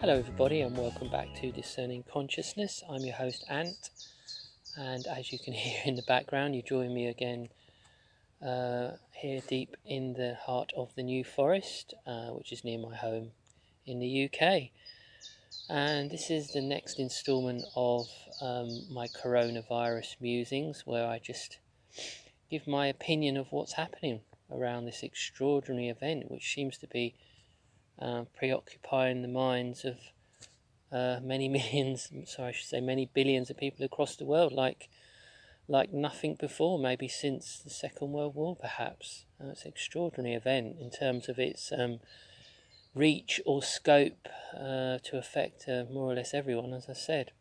Hello, everybody, and welcome back to Discerning Consciousness. I'm your host, Ant, and as you can hear in the background, you join me again uh, here deep in the heart of the New Forest, uh, which is near my home in the UK. And this is the next instalment of um, my coronavirus musings, where I just give my opinion of what's happening around this extraordinary event, which seems to be uh, preoccupying the minds of uh, many millions, sorry, I should say many billions of people across the world, like like nothing before, maybe since the Second World War, perhaps. Uh, it's an extraordinary event in terms of its um, reach or scope uh, to affect uh, more or less everyone, as I said.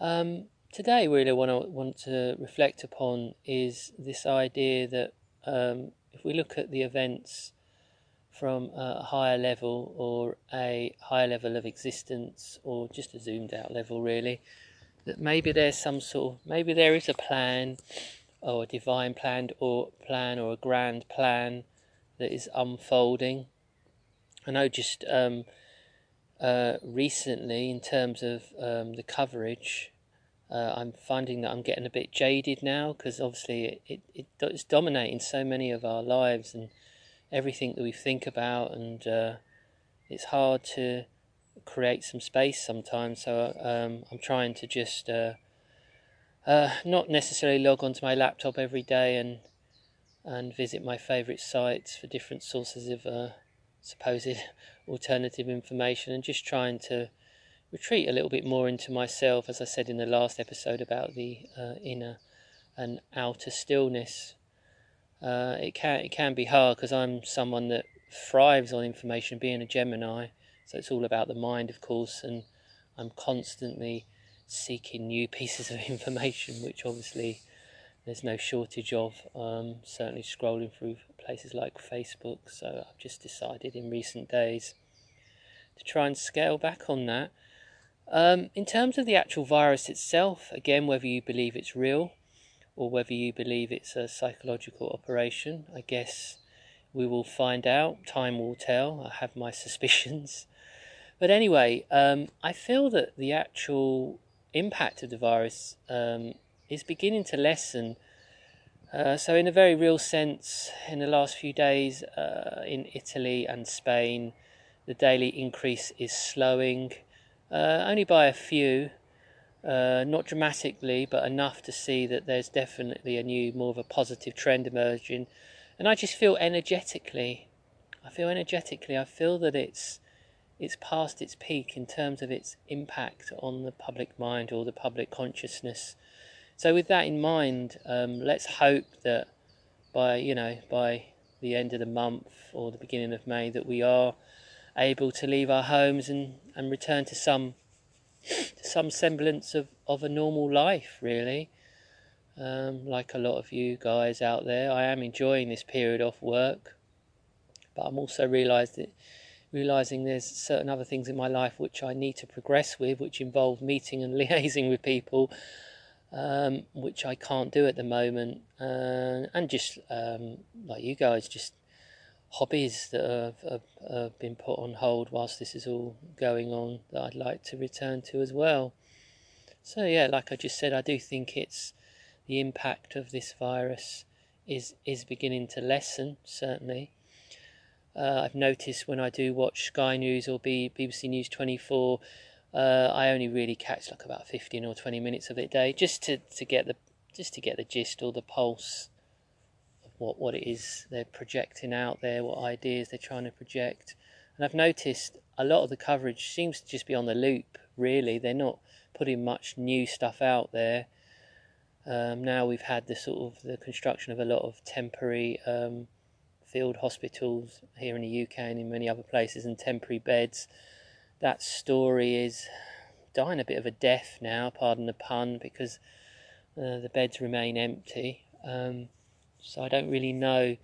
Um, today, really, what I want to reflect upon is this idea that um, if we look at the events from a higher level or a higher level of existence or just a zoomed out level really. That maybe there's some sort of maybe there is a plan or a divine plan or plan or a grand plan that is unfolding. I know just um, uh, recently in terms of um, the coverage uh, I'm finding that I'm getting a bit jaded now because obviously it, it, it, it's dominating so many of our lives and everything that we think about, and uh, it's hard to create some space sometimes. So um, I'm trying to just uh, uh, not necessarily log onto my laptop every day and and visit my favourite sites for different sources of uh, supposed alternative information, and just trying to retreat a little bit more into myself, as I said in the last episode about the uh, inner and outer stillness uh, it can it can be hard because I'm someone that thrives on information, being a Gemini. So it's all about the mind, of course, and I'm constantly seeking new pieces of information, which obviously there's no shortage of. Um, certainly scrolling through places like Facebook. So I've just decided in recent days to try and scale back on that. Um, in terms of the actual virus itself, again, whether you believe it's real or whether you believe it's a psychological operation. I guess we will find out. Time will tell. I have my suspicions. But anyway, um, I feel that the actual impact of the virus um, is beginning to lessen. Uh, so, in a very real sense, in the last few days uh, in Italy and Spain, the daily increase is slowing, uh, only by a few. Uh, not dramatically, but enough to see that there's definitely a new, more of a positive trend emerging. And I just feel energetically, I feel energetically, I feel that it's it's past its peak in terms of its impact on the public mind or the public consciousness. So with that in mind, um, let's hope that by you know by the end of the month or the beginning of May that we are able to leave our homes and, and return to some some semblance of, of a normal life, really. Um, like a lot of you guys out there, I am enjoying this period off work, but I'm also realised that, realizing there's certain other things in my life which I need to progress with, which involve meeting and liaising with people, um, which I can't do at the moment, uh, and just um, like you guys, just hobbies that have, have, have, been put on hold whilst this is all going on that I'd like to return to as well. So yeah, like I just said, I do think it's the impact of this virus is is beginning to lessen. Certainly, uh, I've noticed when I do watch Sky News or B, BBC News Twenty Four, uh, I only really catch like about fifteen or twenty minutes of it a day, just to, to get the just to get the gist or the pulse what, what it is they're projecting out there, what ideas they're trying to project. And I've noticed a lot of the coverage seems to just be on the loop, really. They're not putting much new stuff out there. Um, now we've had the sort of the construction of a lot of temporary um, field hospitals here in the UK and in many other places and temporary beds. That story is dying a bit of a death now, pardon the pun, because uh, the beds remain empty. Um, so I don't really know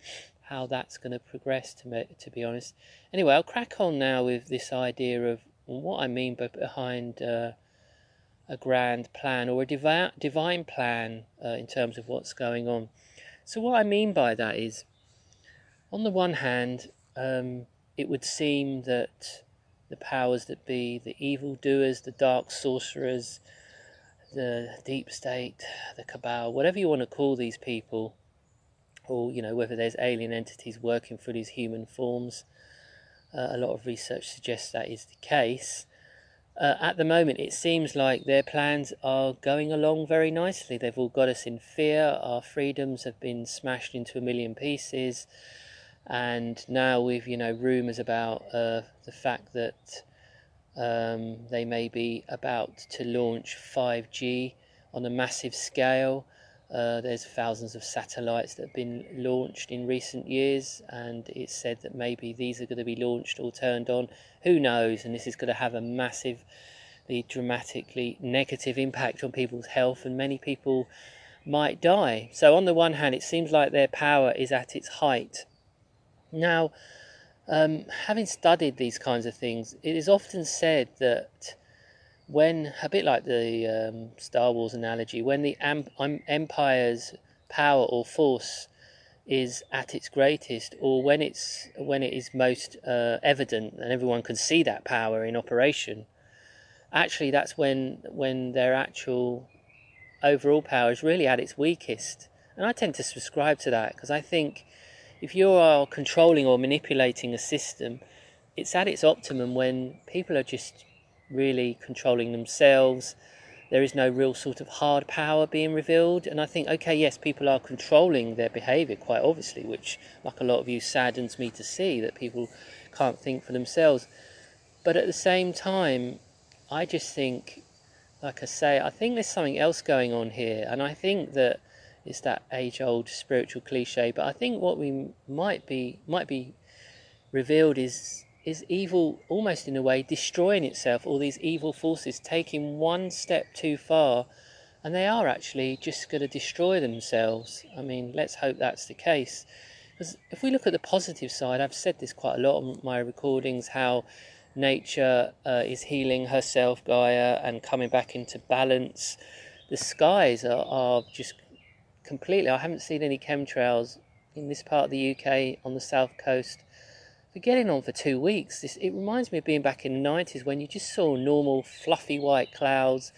how that's going to progress to me, to be honest. Anyway, I'll crack on now with this idea of what I mean by behind uh, a grand plan or a divi- divine plan uh, in terms of what's going on. So what I mean by that is, on the one hand, um, it would seem that the powers that be, the evil doers, the dark sorcerers, the deep state, the cabal, whatever you want to call these people, or you know whether there's alien entities working through these human forms. Uh, a lot of research suggests that is the case. Uh, at the moment, it seems like their plans are going along very nicely. They've all got us in fear. Our freedoms have been smashed into a million pieces, and now we've you know rumours about uh, the fact that um, they may be about to launch 5G on a massive scale. Uh, there's thousands of satellites that have been launched in recent years, and it's said that maybe these are going to be launched or turned on. Who knows? And this is going to have a massive, dramatically negative impact on people's health, and many people might die. So, on the one hand, it seems like their power is at its height. Now, um, having studied these kinds of things, it is often said that when, a bit like the um, Star Wars analogy, when the um, empire's power or force is at its greatest, or when it's when it is most uh, evident and everyone can see that power in operation, actually that's when when their actual overall power is really at its weakest. And I tend to subscribe to that because I think if you are controlling or manipulating a system, it's at its optimum when people are just really controlling themselves. There is no real sort of hard power being revealed. And I think, okay, yes, people are controlling their behaviour quite obviously, which, like a lot of you, saddens me to see that people can't think for themselves. But at the same time, I just think, like I say, I think there's something else going on here. And I think that it's that age-old spiritual cliche. But I think what we might be might be revealed is is evil almost in a way destroying itself. All these evil forces taking one step too far, and they are actually just going to destroy themselves. I mean, let's hope that's the case. Because if we look at the positive side, I've said this quite a lot on my recordings how nature uh, is healing herself, Gaia, and coming back into balance. The skies are, are just completely. I haven't seen any chemtrails in this part of the UK on the south coast for getting on for two weeks. This, it reminds me of being back in the 90s when you just saw normal fluffy white clouds.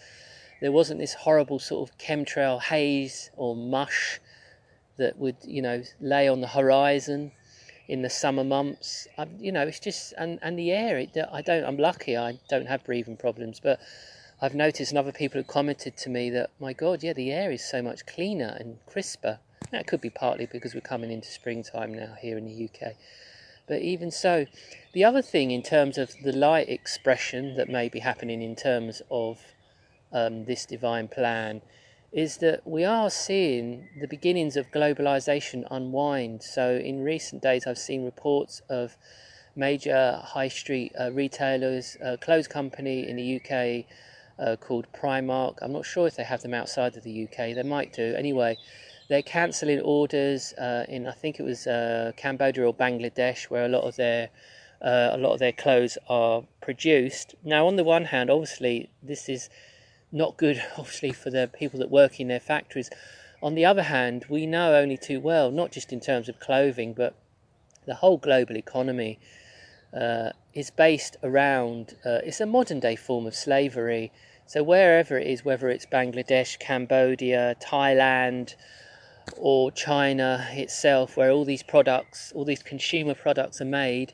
There wasn't this horrible sort of chemtrail haze or mush that would, you know, lay on the horizon in the summer months. I, you know, it's just and and the air. It, I don't. I'm lucky. I don't have breathing problems, but I've noticed and other people have commented to me that my God, yeah, the air is so much cleaner and crisper. That could be partly because we're coming into springtime now here in the UK. But even so, the other thing in terms of the light expression that may be happening in terms of um, this divine plan is that we are seeing the beginnings of globalization unwind. So, in recent days, I've seen reports of major high street uh, retailers, a clothes company in the UK uh, called Primark. I'm not sure if they have them outside of the UK, they might do. Anyway, they're cancelling orders uh, in I think it was uh, Cambodia or Bangladesh, where a lot of their uh, a lot of their clothes are produced. Now, on the one hand, obviously this is not good, obviously for the people that work in their factories. On the other hand, we know only too well, not just in terms of clothing, but the whole global economy uh, is based around. Uh, it's a modern day form of slavery. So wherever it is, whether it's Bangladesh, Cambodia, Thailand, or China itself, where all these products, all these consumer products are made,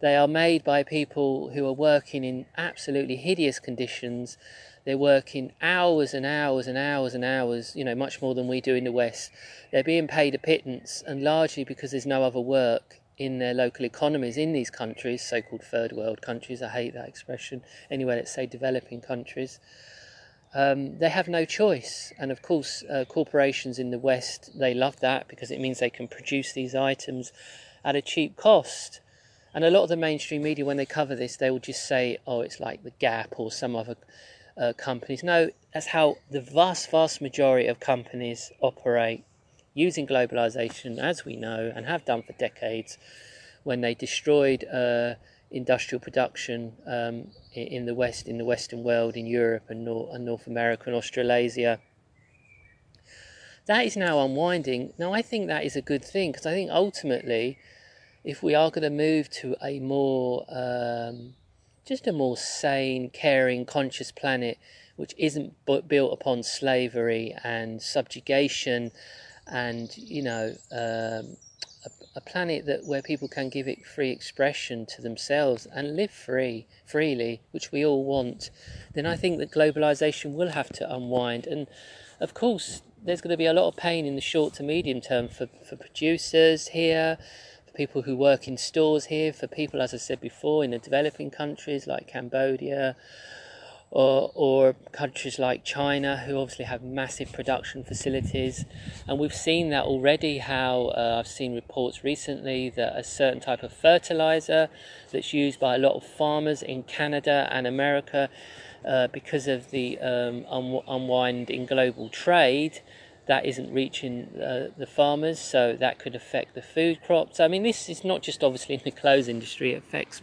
they are made by people who are working in absolutely hideous conditions. They're working hours and hours and hours and hours, you know, much more than we do in the West. They're being paid a pittance, and largely because there's no other work in their local economies in these countries, so called third world countries. I hate that expression. Anyway, let's say developing countries um, they have no choice. And of course, uh, corporations in the West, they love that because it means they can produce these items at a cheap cost. And a lot of the mainstream media, when they cover this, they will just say, oh, it's like the Gap or some other uh, companies. No, that's how the vast, vast majority of companies operate using globalization, as we know, and have done for decades, when they destroyed. Uh, industrial production um, in the West, in the Western world, in Europe and North, and North America and Australasia. That is now unwinding. Now, I think that is a good thing because I think ultimately, if we are going to move to a more um, just a more sane, caring, conscious planet which isn't built upon slavery and subjugation and you know um, a, a, planet that where people can give it free expression to themselves and live free freely which we all want then i think that globalization will have to unwind. And of course there's going to be a lot of pain in the short to medium term for, for producers here for people who work in stores here for people as i said before in the developing countries like cambodia or, or countries like China, who obviously have massive production facilities. And we've seen that already. How uh, I've seen reports recently that a certain type of fertilizer that's used by a lot of farmers in Canada and America, uh, because of the um, un- unwind in global trade, that isn't reaching uh, the farmers, so that could affect the food crops. I mean, this is not just obviously in the clothes industry, it affects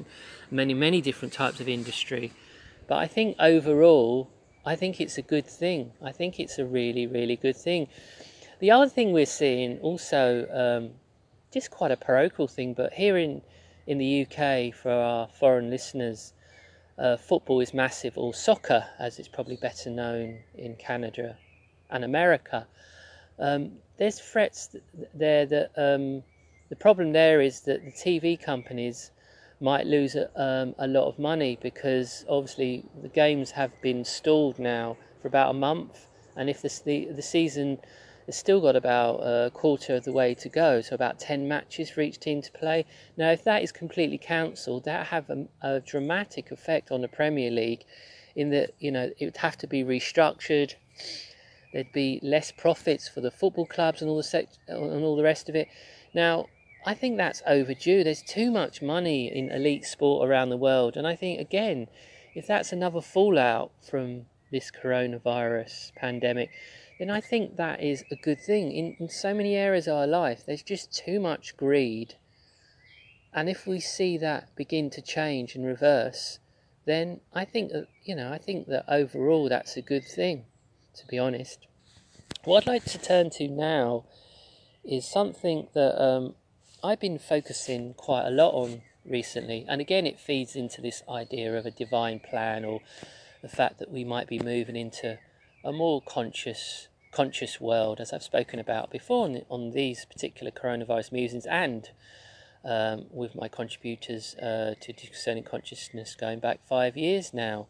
many, many different types of industry. But I think overall, I think it's a good thing. I think it's a really, really good thing. The other thing we're seeing also, um, just quite a parochial thing, but here in, in the UK, for our foreign listeners, uh, football is massive, or soccer, as it's probably better known in Canada and America. Um, there's threats there that um, the problem there is that the TV companies might lose um, a lot of money because obviously the games have been stalled now for about a month, and if the the, the season has still got about a quarter of the way to go, so about ten matches for each team to play. Now, if that is completely cancelled, that have a, a dramatic effect on the Premier League, in that you know it would have to be restructured. There'd be less profits for the football clubs and all the sec- and all the rest of it. Now, I think that's overdue. There's too much money in elite sport around the world. And I think, again, if that's another fallout from this coronavirus pandemic, then I think that is a good thing. In, in so many areas of our life, there's just too much greed. And if we see that begin to change and reverse, then I think that, you know, I think that overall that's a good thing, to be honest. What I'd like to turn to now is something that um, I've been focusing quite a lot on recently, and again, it feeds into this idea of a divine plan or the fact that we might be moving into a more conscious conscious world, as I've spoken about before on, on these particular coronavirus musings and um, with my contributors uh, to discerning consciousness going back five years now.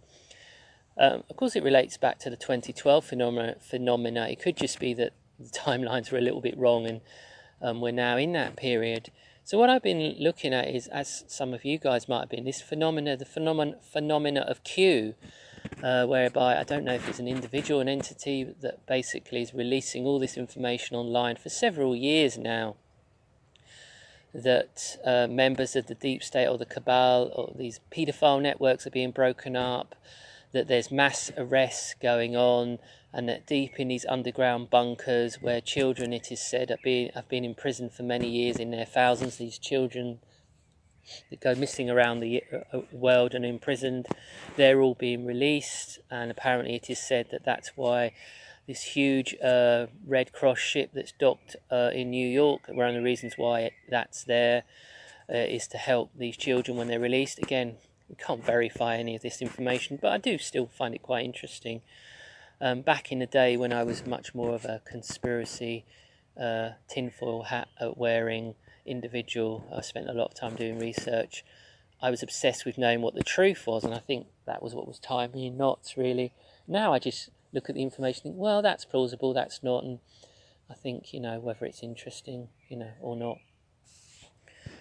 Um, of course, it relates back to the 2012 phenomena. Phenomena. It could just be that the timelines were a little bit wrong and um, we're now in that period. So what I've been looking at is, as some of you guys might have been, this phenomena, the phenomena of Q, uh, whereby I don't know if it's an individual, an entity that basically is releasing all this information online for several years now. That uh, members of the deep state or the cabal or these paedophile networks are being broken up, that there's mass arrests going on, and that deep in these underground bunkers where children, it is said, have been, have been imprisoned for many years in their thousands, these children that go missing around the uh, world and imprisoned, they're all being released, and apparently it is said that that's why this huge uh, Red Cross ship that's docked uh, in New York, one of the reasons why it, that's there, uh, is to help these children when they're released. Again, we can't verify any of this information, but I do still find it quite interesting. Um, back in the day when I was much more of a conspiracy uh, tinfoil hat wearing individual, I spent a lot of time doing research. I was obsessed with knowing what the truth was, and I think that was what was tying me knots, really. Now I just look at the information think, well, that's plausible, that's not, and I think, you know, whether it's interesting, you know, or not.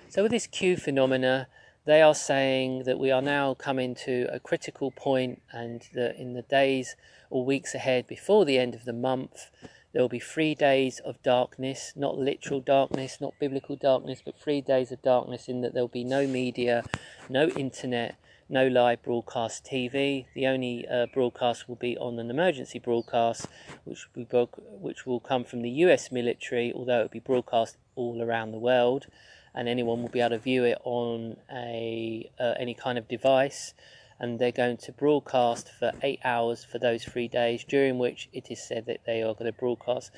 So with this Q phenomena, they are saying that we are now coming to a critical point and that in the days or weeks ahead before the end of the month there will be three days of darkness not literal darkness not biblical darkness but three days of darkness in that there will be no media no internet no live broadcast TV. The only uh, broadcast will be on an emergency broadcast, which will, be, which will come from the US military, although it will be broadcast all around the world and anyone will be able to view it on a uh, any kind of device and they're going to broadcast for eight hours for those three days during which it is said that they are going to broadcast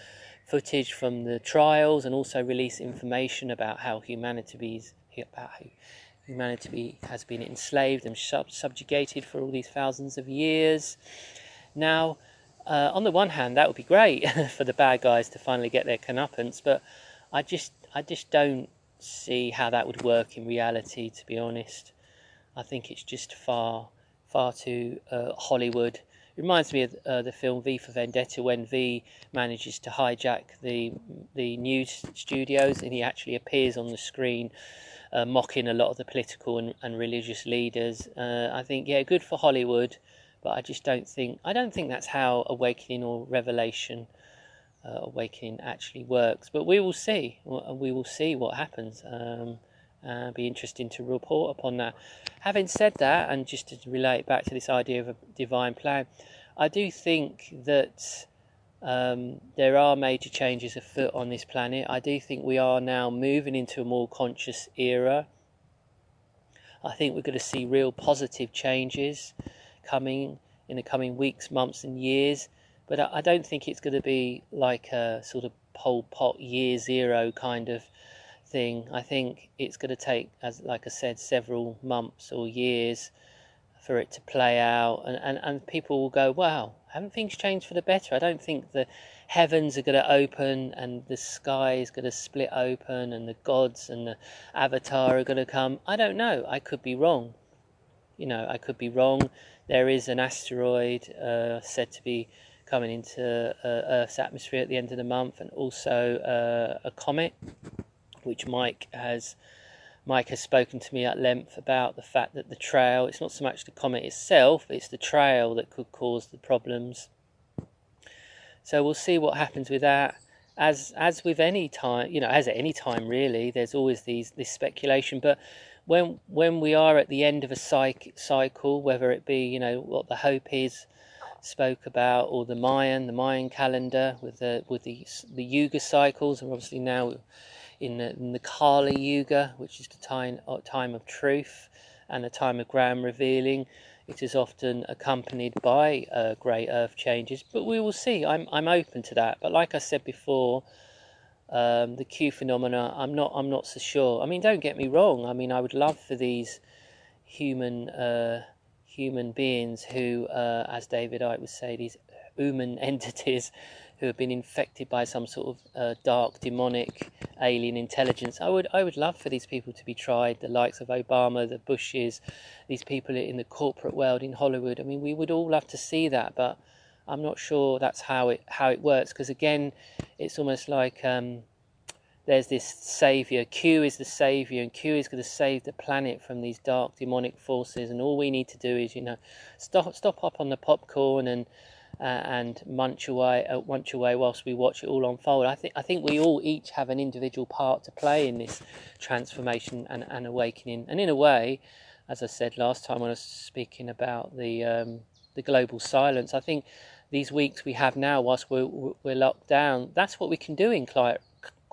footage from the trials and also release information about how humanity about how humanity has been enslaved and sub- subjugated for all these thousands of years. Now, uh, on the one hand, that would be great for the bad guys to finally get their comeuppance, but I just, I just don't see how that would work in reality. To be honest, I think it's just far, far too uh, Hollywood. Reminds me of uh, the film V for Vendetta when V manages to hijack the the news studios and he actually appears on the screen uh, mocking a lot of the political and, and religious leaders. Uh, I think, yeah, good for Hollywood, but I just don't think I don't think that's how awakening or revelation, uh, awakening actually works. But we will see. We will see what happens. Um, uh, be interesting to report upon that. Having said that, and just to relate back to this idea of a divine plan, I do think that um, there are major changes afoot on this planet. I do think we are now moving into a more conscious era. I think we're going to see real positive changes coming in the coming weeks, months, and years. But I, don't think it's going to be like a sort of Pol Pot year zero kind of thing. I think it's going to take, as like I said, several months or years for it to play out, and, and, and people will go, wow, haven't things changed for the better? I don't think the heavens are going to open and the sky is going to split open and the gods and the avatar are going to come. I don't know. I could be wrong. You know, I could be wrong. There is an asteroid uh, said to be coming into uh, Earth's atmosphere at the end of the month, and also uh, a comet, which Mike has Mike has spoken to me at length about the fact that the trail, it's not so much the comet itself, it's the trail that could cause the problems. So we'll see what happens with that. As as with any time, you know, as at any time really, there's always these this speculation. But when when we are at the end of a cycle, whether it be you know what the Hopis spoke about, or the Mayan, the Mayan calendar with the with the the Yuga cycles, and obviously now in the, in the Kali Yuga, which is the time, uh, time of truth and the time of grand revealing. It is often accompanied by uh, great earth changes, but we will see. I'm, I'm open to that. But like I said before, um, the Q phenomena, I'm not, I'm not so sure. I mean, don't get me wrong. I mean, I would love for these human, uh, human beings who, uh, as David Icke would say, these human entities who have been infected by some sort of uh, dark demonic alien intelligence. I would I would love for these people to be tried. The likes of Obama, the Bushes, these people in the corporate world in Hollywood. I mean, we would all love to see that, but I'm not sure that's how it how it works. Because again, it's almost like um, there's this savior. Q is the savior, and Q is going to save the planet from these dark demonic forces. And all we need to do is, you know, stop stop up on the popcorn and uh, and munch away, uh, munch away whilst we watch it all unfold. I think I think we all each have an individual part to play in this transformation and, and awakening. And in a way, as I said last time when I was speaking about the um, the global silence, I think these weeks we have now, whilst we're we're locked down, that's what we can do in quiet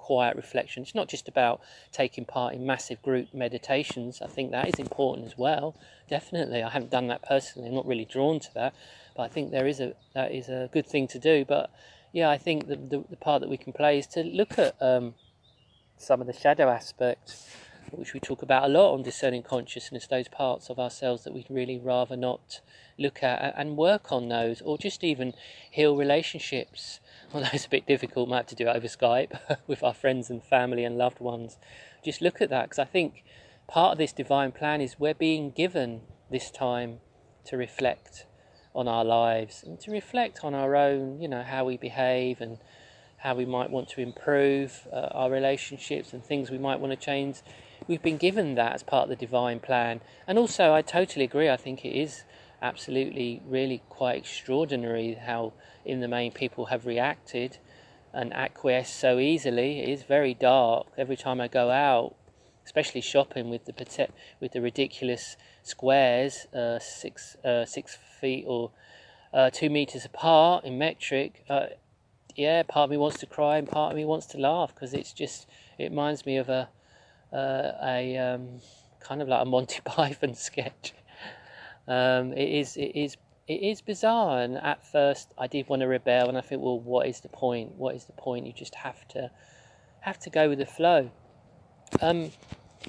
quiet reflection. It's not just about taking part in massive group meditations. I think that is important as well. Definitely, I haven't done that personally. I'm not really drawn to that but I think there is a that is a good thing to do. But yeah, I think the the, the part that we can play is to look at um, some of the shadow aspects, which we talk about a lot on discerning consciousness. Those parts of ourselves that we'd really rather not look at and work on those, or just even heal relationships. Although it's a bit difficult, might have to do it over Skype with our friends and family and loved ones. Just look at that because I think part of this divine plan is we're being given this time to reflect on our lives and to reflect on our own, you know, how we behave and how we might want to improve uh, our relationships and things we might want to change. We've been given that as part of the divine plan. And also, I totally agree, I think it is absolutely, really quite extraordinary how, in the main, people have reacted and acquiesced so easily. It is very dark. Every time I go out, especially shopping with the with the ridiculous squares, uh, six uh, six feet or uh, two meters apart in metric, uh, yeah, part of me wants to cry and part of me wants to laugh because it's just it reminds me of a uh, a um, kind of like a Monty Python sketch. Um, it is it is it is bizarre, and at first I did want to rebel, and I think, well, what is the point? What is the point? You just have to have to go with the flow. Um,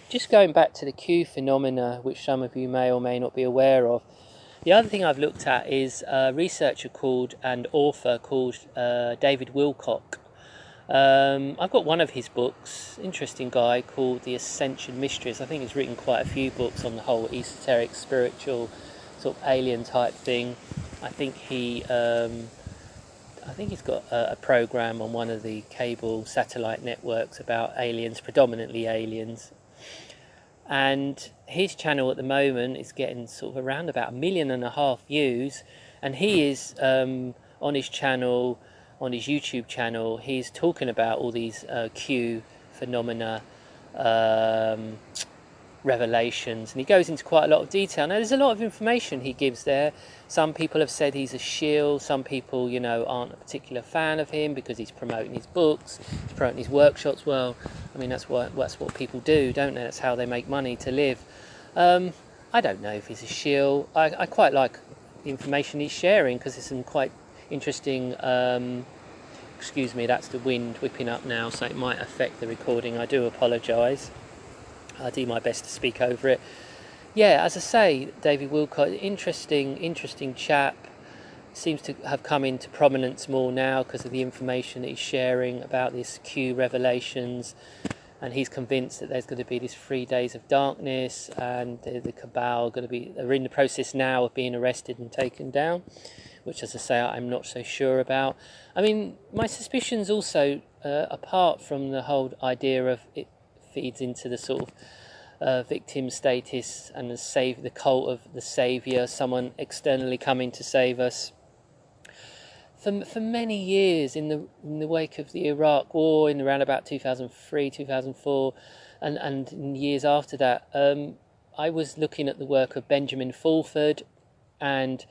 just going back to the Q phenomena, which some of you may or may not be aware of, the other thing I've looked at is a researcher called and author called uh, David Wilcock. Um, I've got one of his books, interesting guy called The Ascension Mysteries. I think he's written quite a few books on the whole esoteric, spiritual, sort of alien type thing. I think he, um, I think he's got a, a program on one of the cable satellite networks about aliens, predominantly aliens, and his channel at the moment is getting sort of around about a million and a half views, and he is um, on his channel, on his YouTube channel, he's talking about all these uh, Q phenomena. Um, revelations and he goes into quite a lot of detail. Now there's a lot of information he gives there. Some people have said he's a shill some people you know aren't a particular fan of him because he's promoting his books he's promoting his workshops. Well i mean that's what that's what people do don't they? That's how they make money to live. Um, i don't know if he's a shill I, I quite like the information he's sharing because it's some quite interesting um, excuse me that's the wind whipping up now so it might affect the recording. I do apologize I do my best to speak over it. Yeah, as I say, David Wilcock, interesting, interesting chap. Seems to have come into prominence more now because of the information that he's sharing about this Q revelations, and he's convinced that there's going to be these three days of darkness, and the, the cabal are going to be are in the process now of being arrested and taken down, which, as I say, I'm not so sure about. I mean, my suspicions also, uh, apart from the whole idea of it feeds into the sort of uh, victim status and the save the cult of the savior, someone externally coming to save us. For, for many years, in the in the wake of the Iraq War, in around about 2003, 2004, and and in years after that, um, I was looking at the work of Benjamin Fulford, and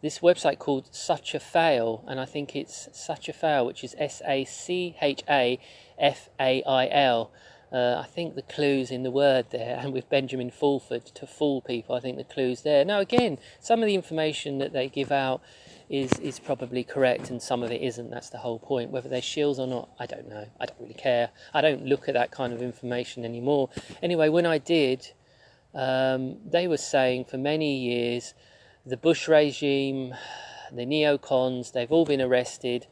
this website called Such a Fail, and I think it's Such a Fail, which is S A C H A F A I L uh, I think the clues in the word there, and with Benjamin Fulford to fool people, I think the clues there. Now, again, some of the information that they give out is is probably correct, and some of it isn't. That's the whole point. Whether they're shills or not, I don't know. I don't really care. I don't look at that kind of information anymore. Anyway, when I did, um, they were saying for many years the Bush regime, the neocons, they've all been arrested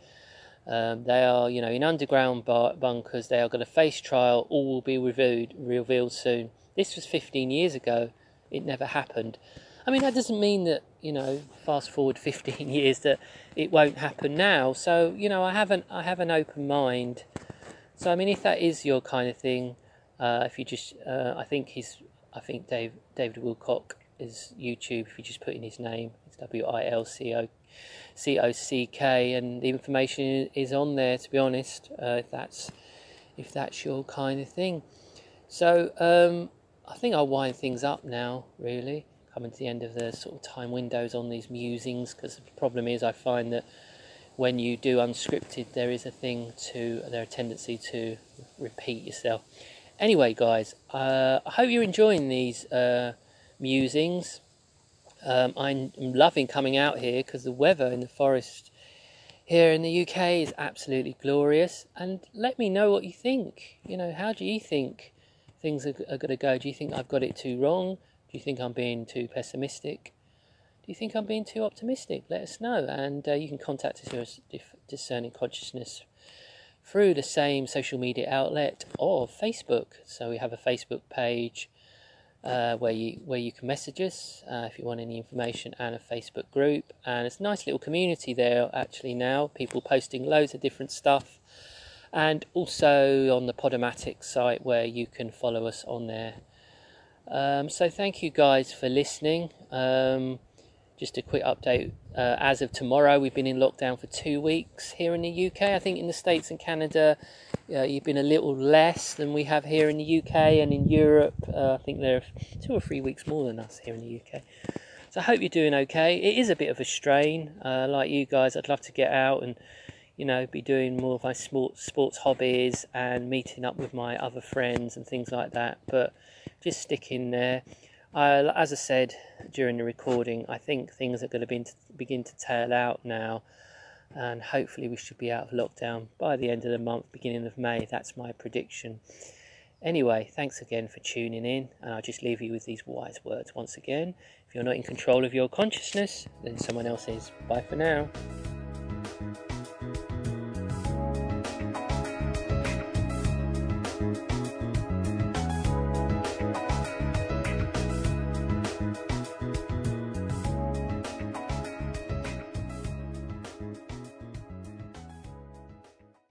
um, they are, you know, in underground bar- bunkers. They are going to face trial. All will be revealed revealed soon. This was 15 years ago. It never happened. I mean, that doesn't mean that you know, fast forward 15 years, that it won't happen now. So you know, I haven't. I have an open mind. So I mean, if that is your kind of thing, uh, if you just, uh, I think he's, I think Dave David Wilcock is YouTube. If you just put in his name, it's W I L C O C O C K, and the information is on there. To be honest, uh, if that's if that's your kind of thing. So um, I think I'll wind things up now. Really, coming to the end of the sort of time windows on these musings, because the problem is I find that when you do unscripted, there is a thing to there a tendency to repeat yourself. Anyway, guys, uh, I hope you're enjoying these uh, musings. Um, I'm loving coming out here because the weather in the forest here in the UK is absolutely glorious. And let me know what you think. You know, how do you think things are, are going to go? Do you think I've got it too wrong? Do you think I'm being too pessimistic? Do you think I'm being too optimistic? Let us know. And uh, you can contact us here Discerning Consciousness through the same social media outlet of Facebook. So we have a Facebook page uh, where you where you can message us uh, if you want any information, and a Facebook group. And it's a nice little community there actually now. People posting loads of different stuff, and also on the Podomatic site where you can follow us on there. Um, so thank you guys for listening. Um, just a quick update. Uh, as of tomorrow, we've been in lockdown for two weeks here in the UK. I think in the States and Canada, uh, you've been a little less than we have here in the UK and in Europe. Uh, I think they're two or three weeks more than us here in the UK. So I hope you're doing okay. It is a bit of a strain. Uh, like you guys, I'd love to get out and you know be doing more of my sports sports hobbies and meeting up with my other friends and things like that. But just stick in there. As I said during the recording, I think things are going to, be, begin to tail out now, and hopefully we should be out of lockdown by the end of the month, beginning of May. That's my prediction. Anyway, thanks again for tuning in, and I'll just leave you with these wise words once again. If you're not in control of your consciousness, then someone else is. Bye for now.